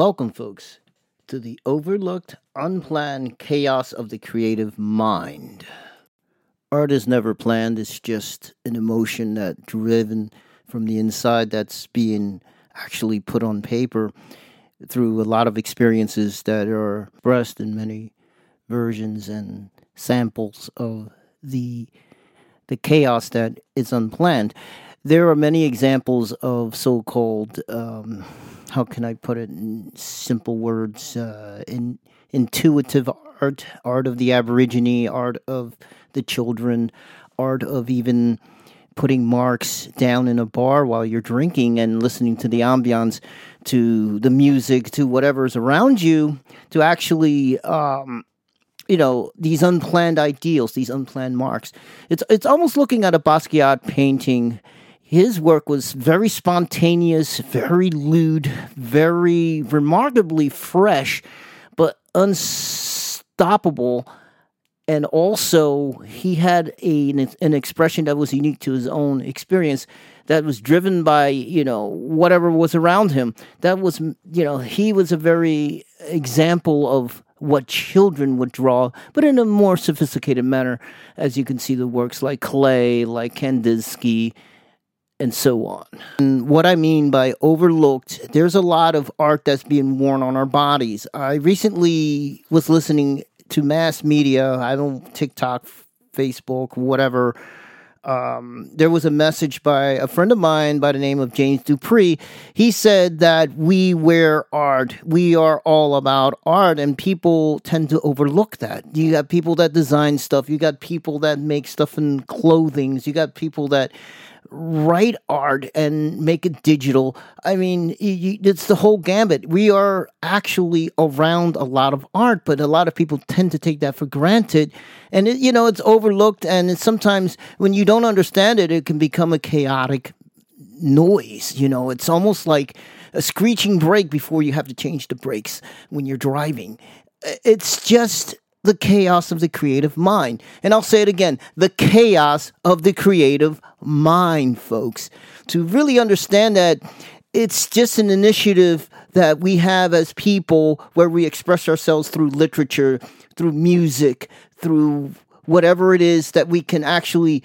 Welcome, folks, to the overlooked, unplanned chaos of the creative mind. Art is never planned, it's just an emotion that driven from the inside that's being actually put on paper through a lot of experiences that are expressed in many versions and samples of the the chaos that is unplanned. There are many examples of so-called um, how can I put it in simple words? Uh, in intuitive art, art of the Aborigine, art of the children, art of even putting marks down in a bar while you're drinking and listening to the ambiance, to the music, to whatever's around you, to actually um, you know these unplanned ideals, these unplanned marks. It's it's almost looking at a Basquiat painting. His work was very spontaneous, very lewd, very remarkably fresh, but unstoppable. And also, he had a, an expression that was unique to his own experience that was driven by, you know, whatever was around him. That was, you know, he was a very example of what children would draw, but in a more sophisticated manner, as you can see the works like Klee, like Kandinsky, and so on. And what I mean by overlooked, there's a lot of art that's being worn on our bodies. I recently was listening to mass media, I don't TikTok, Facebook, whatever, um, there was a message by a friend of mine by the name of James Dupree. He said that we wear art. We are all about art, and people tend to overlook that. You got people that design stuff. You got people that make stuff in clothing. You got people that write art and make it digital. I mean, it's the whole gambit. We are actually around a lot of art, but a lot of people tend to take that for granted. And, it, you know, it's overlooked. And it's sometimes when you don't understand it, it can become a chaotic noise. You know, it's almost like a screeching brake before you have to change the brakes when you're driving. It's just the chaos of the creative mind. And I'll say it again the chaos of the creative mind, folks. To really understand that it's just an initiative that we have as people where we express ourselves through literature, through music, through whatever it is that we can actually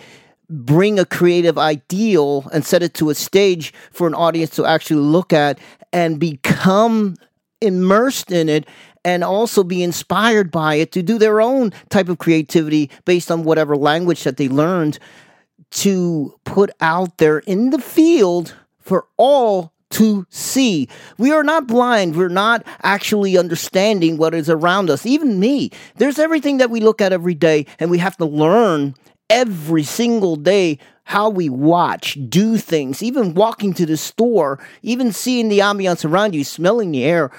bring a creative ideal and set it to a stage for an audience to actually look at and become immersed in it and also be inspired by it to do their own type of creativity based on whatever language that they learned to put out there in the field for all to see. We are not blind. We're not actually understanding what is around us. Even me. There's everything that we look at every day, and we have to learn every single day how we watch, do things, even walking to the store, even seeing the ambiance around you, smelling the air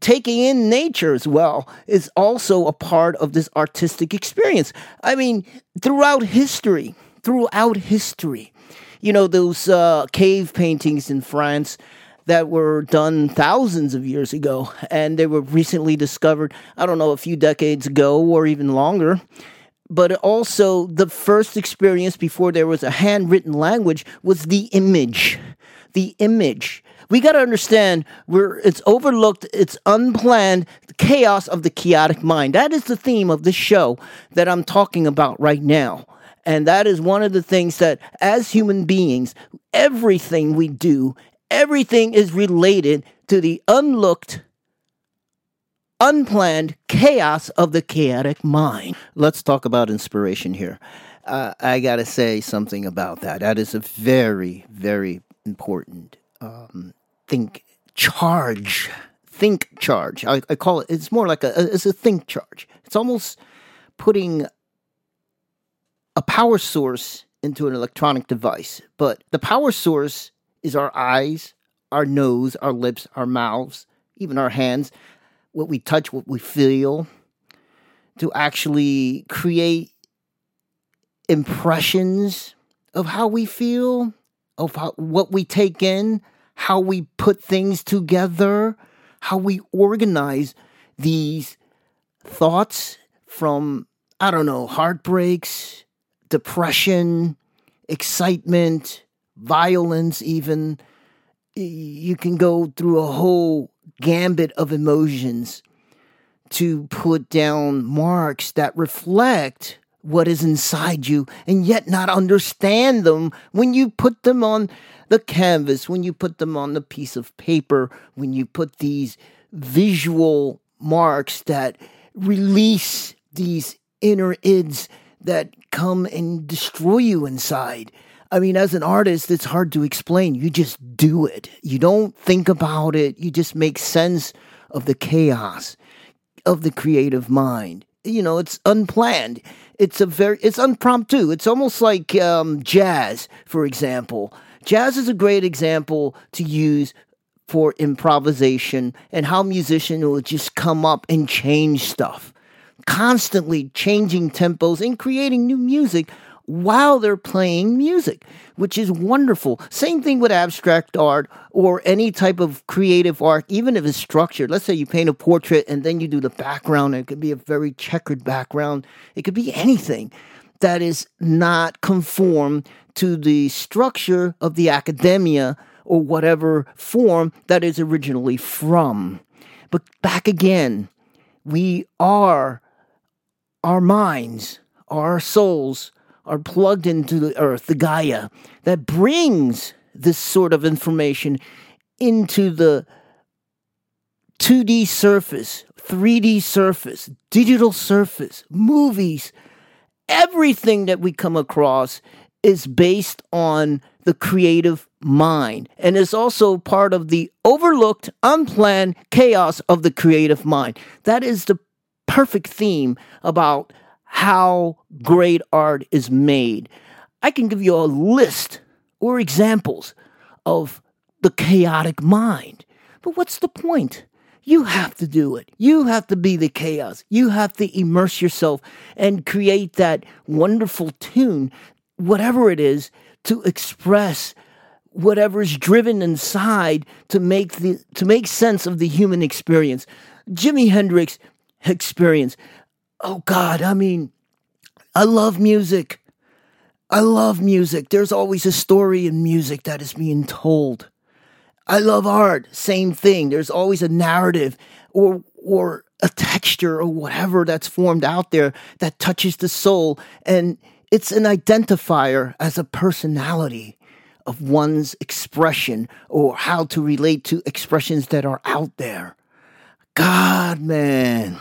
taking in nature as well is also a part of this artistic experience. I mean, throughout history, throughout history, you know, those uh, cave paintings in France that were done thousands of years ago and they were recently discovered, I don't know, a few decades ago or even longer. But also, the first experience before there was a handwritten language was the image. The image we got to understand we're it's overlooked, it's unplanned, chaos of the chaotic mind. That is the theme of the show that I'm talking about right now. And that is one of the things that as human beings, everything we do, everything is related to the unlooked unplanned chaos of the chaotic mind. Let's talk about inspiration here. Uh, I got to say something about that. That is a very, very important um, think charge. Think charge. I, I call it. It's more like a. It's a think charge. It's almost putting a power source into an electronic device, but the power source is our eyes, our nose, our lips, our mouths, even our hands, what we touch, what we feel, to actually create impressions of how we feel, of how, what we take in, how we put things together, how we organize these thoughts from, I don't know, heartbreaks, depression, excitement, violence, even. You can go through a whole gambit of emotions to put down marks that reflect what is inside you and yet not understand them when you put them on the canvas, when you put them on the piece of paper, when you put these visual marks that release these inner ids that come and destroy you inside. I mean, as an artist, it's hard to explain. You just do it. You don't think about it. You just make sense of the chaos of the creative mind. You know, it's unplanned. It's a very, it's impromptu. It's almost like um, jazz, for example. Jazz is a great example to use for improvisation and how musicians will just come up and change stuff, constantly changing tempos and creating new music while they're playing music, which is wonderful. Same thing with abstract art or any type of creative art, even if it's structured. Let's say you paint a portrait and then you do the background. It could be a very checkered background, it could be anything that is not conform to the structure of the academia or whatever form that is originally from. But back again, we are our minds, our souls are plugged into the earth, the Gaia, that brings this sort of information into the 2D surface, 3D surface, digital surface, movies. Everything that we come across is based on the creative mind and is also part of the overlooked, unplanned chaos of the creative mind. That is the perfect theme about how great art is made. I can give you a list or examples of the chaotic mind. But what's the point? You have to do it. You have to be the chaos. You have to immerse yourself and create that wonderful tune, whatever it is, to express whatever is driven inside to make the to make sense of the human experience. Jimi Hendrix experience oh God, I mean, I love music. I love music. There's always a story in music that is being told. I love art. Same thing. There's always a narrative or or a texture or whatever that's formed out there that touches the soul and it's an identifier as a personality of one's expression or how to relate to expressions that are out there. God, man.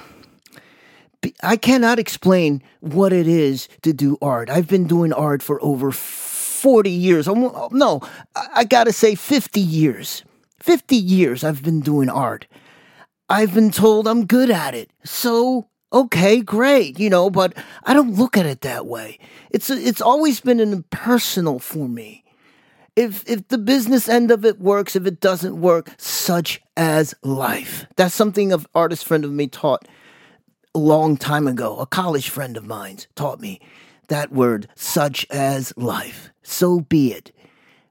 I cannot explain what it is to do art. I've been doing art for over 40 years. No, I gotta say 50 years. 50 years I've been doing art. I've been told I'm good at it. So, okay, great, you know, but I don't look at it that way. It's it's always been an impersonal for me. If if the business end of it works, if it doesn't work, such as life. That's something an artist friend of me taught a long time ago, a college friend of mine taught me that word, such as life. So be it.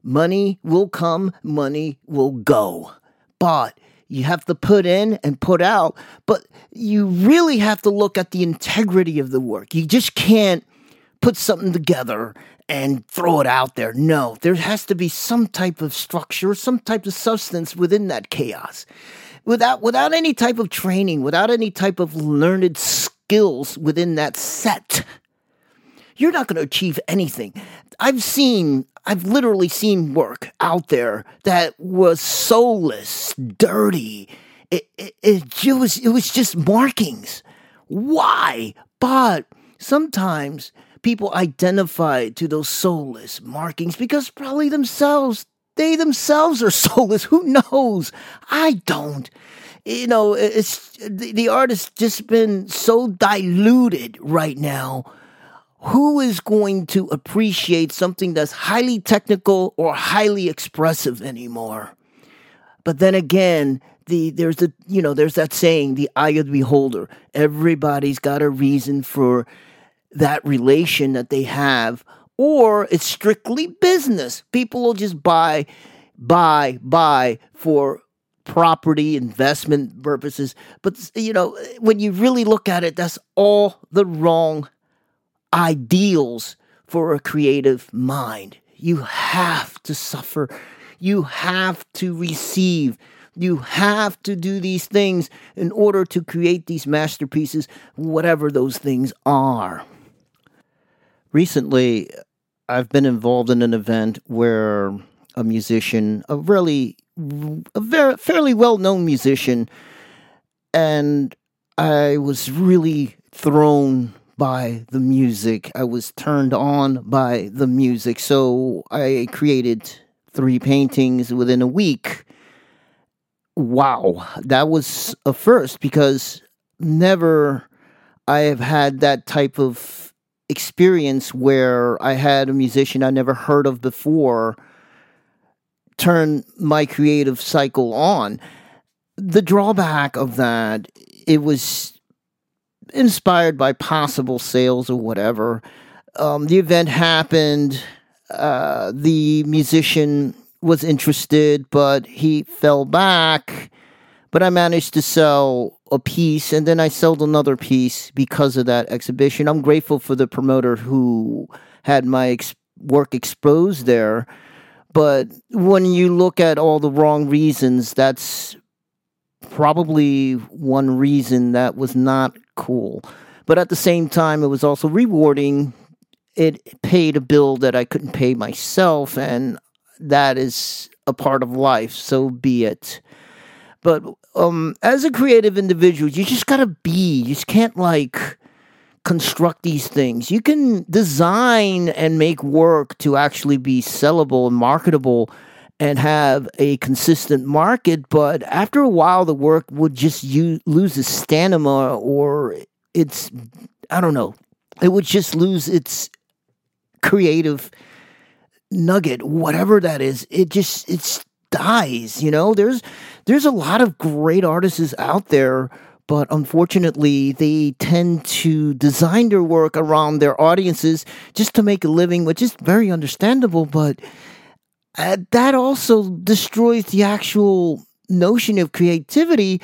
Money will come, money will go. But you have to put in and put out, but you really have to look at the integrity of the work. You just can't put something together and throw it out there. No, there has to be some type of structure, some type of substance within that chaos without without any type of training, without any type of learned skills within that set, you're not going to achieve anything. I've seen, I've literally seen work out there that was soulless, dirty. It, it, it, was, it was just markings. Why? But sometimes people identify to those soulless markings because probably themselves they themselves are soulless. Who knows? I don't. You know, it's the, the artist's just been so diluted right now. Who is going to appreciate something that's highly technical or highly expressive anymore? But then again, the there's the you know there's that saying, the eye of the beholder. Everybody's got a reason for that relation that they have or it's strictly business. People will just buy, buy, buy for property investment purposes. But, you know, when you really look at it, that's all the wrong ideals for a creative mind. You have to suffer, you have to receive You have to do these things in order to create these masterpieces, whatever those things are. Recently, I've been involved in an event where a musician, a really, a very fairly well known musician, and I was really thrown by the music. I was turned on by the music. So I created three paintings within a week. Wow, that was a first because never I have had that type of experience where I had a musician I never heard of before turn my creative cycle on. The drawback of that, it was inspired by possible sales or whatever. Um, the event happened. Uh, the musician was interested, but he fell back. But I managed to sell a piece, and then I sold another piece because of that exhibition. I'm grateful for the promoter who had my ex- work exposed there. But when you look at all the wrong reasons, that's probably one reason that was not cool. But at the same time, it was also rewarding. It paid a bill that I couldn't pay myself, and that is a part of life, so be it. But um, as a creative individual, you just gotta be. You just can't like construct these things. You can design and make work to actually be sellable and marketable and have a consistent market, but after a while, the work would just lose its stamina or its, I don't know, it would just lose its creative nugget, whatever that is. It just, it dies, you know? There's, there's a lot of great artists out there but unfortunately, they tend to design their work around their audiences just to make a living, which is very understandable. But uh, that also destroys the actual notion of creativity.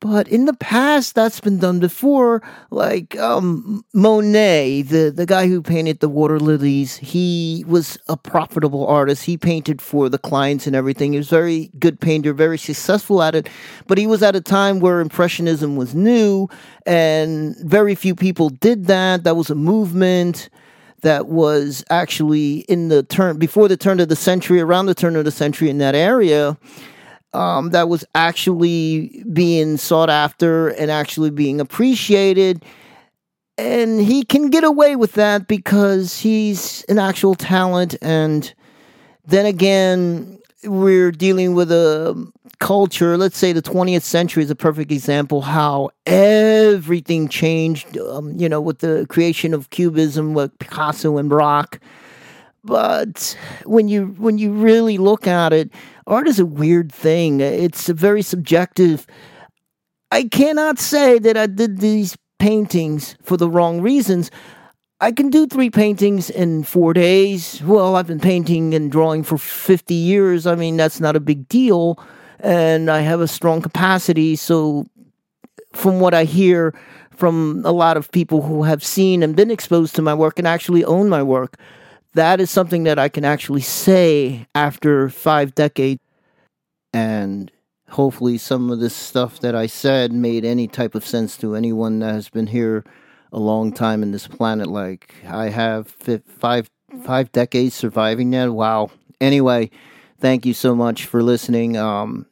But in the past, that's been done before. Like um, Monet, the, the guy who painted the water lilies, he was a profitable artist. He painted for the clients and everything. He was a very good painter, very successful at it. But he was at a time where Impressionism was new, and very few people did that. That was a movement that was actually in the turn before the turn of the century, around the turn of the century in that area. Um, that was actually being sought after and actually being appreciated. And he can get away with that because he's an actual talent. And then again, we're dealing with a culture, let's say the 20th century is a perfect example how everything changed, um, you know, with the creation of Cubism with Picasso and Braque. But when you when you really look at it, art is a weird thing. It's very subjective. I cannot say that I did these paintings for the wrong reasons. I can do three paintings in four days. Well, I've been painting and drawing for 50 years. I mean, that's not a big deal and I have a strong capacity. So, from what I hear from a lot of people who have seen and been exposed to my work and actually own my work, that is something that I can actually say after five decades. And hopefully, some of this stuff that I said made any type of sense to anyone that has been here a long time in this planet. Like I have five five decades surviving that. Wow. Anyway, thank you so much for listening. Um,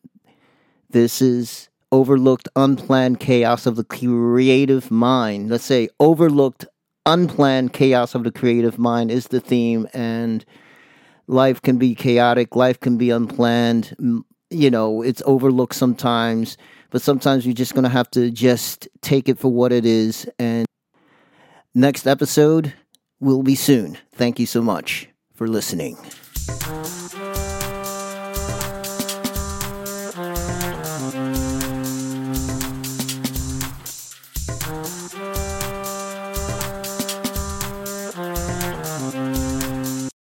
this is overlooked, unplanned chaos of the creative mind. Let's say overlooked, unplanned chaos of the creative mind is the theme, and life can be chaotic, life can be unplanned. You know, it's overlooked sometimes, but sometimes you're just going to have to just take it for what it is. And next episode will be soon. Thank you so much for listening.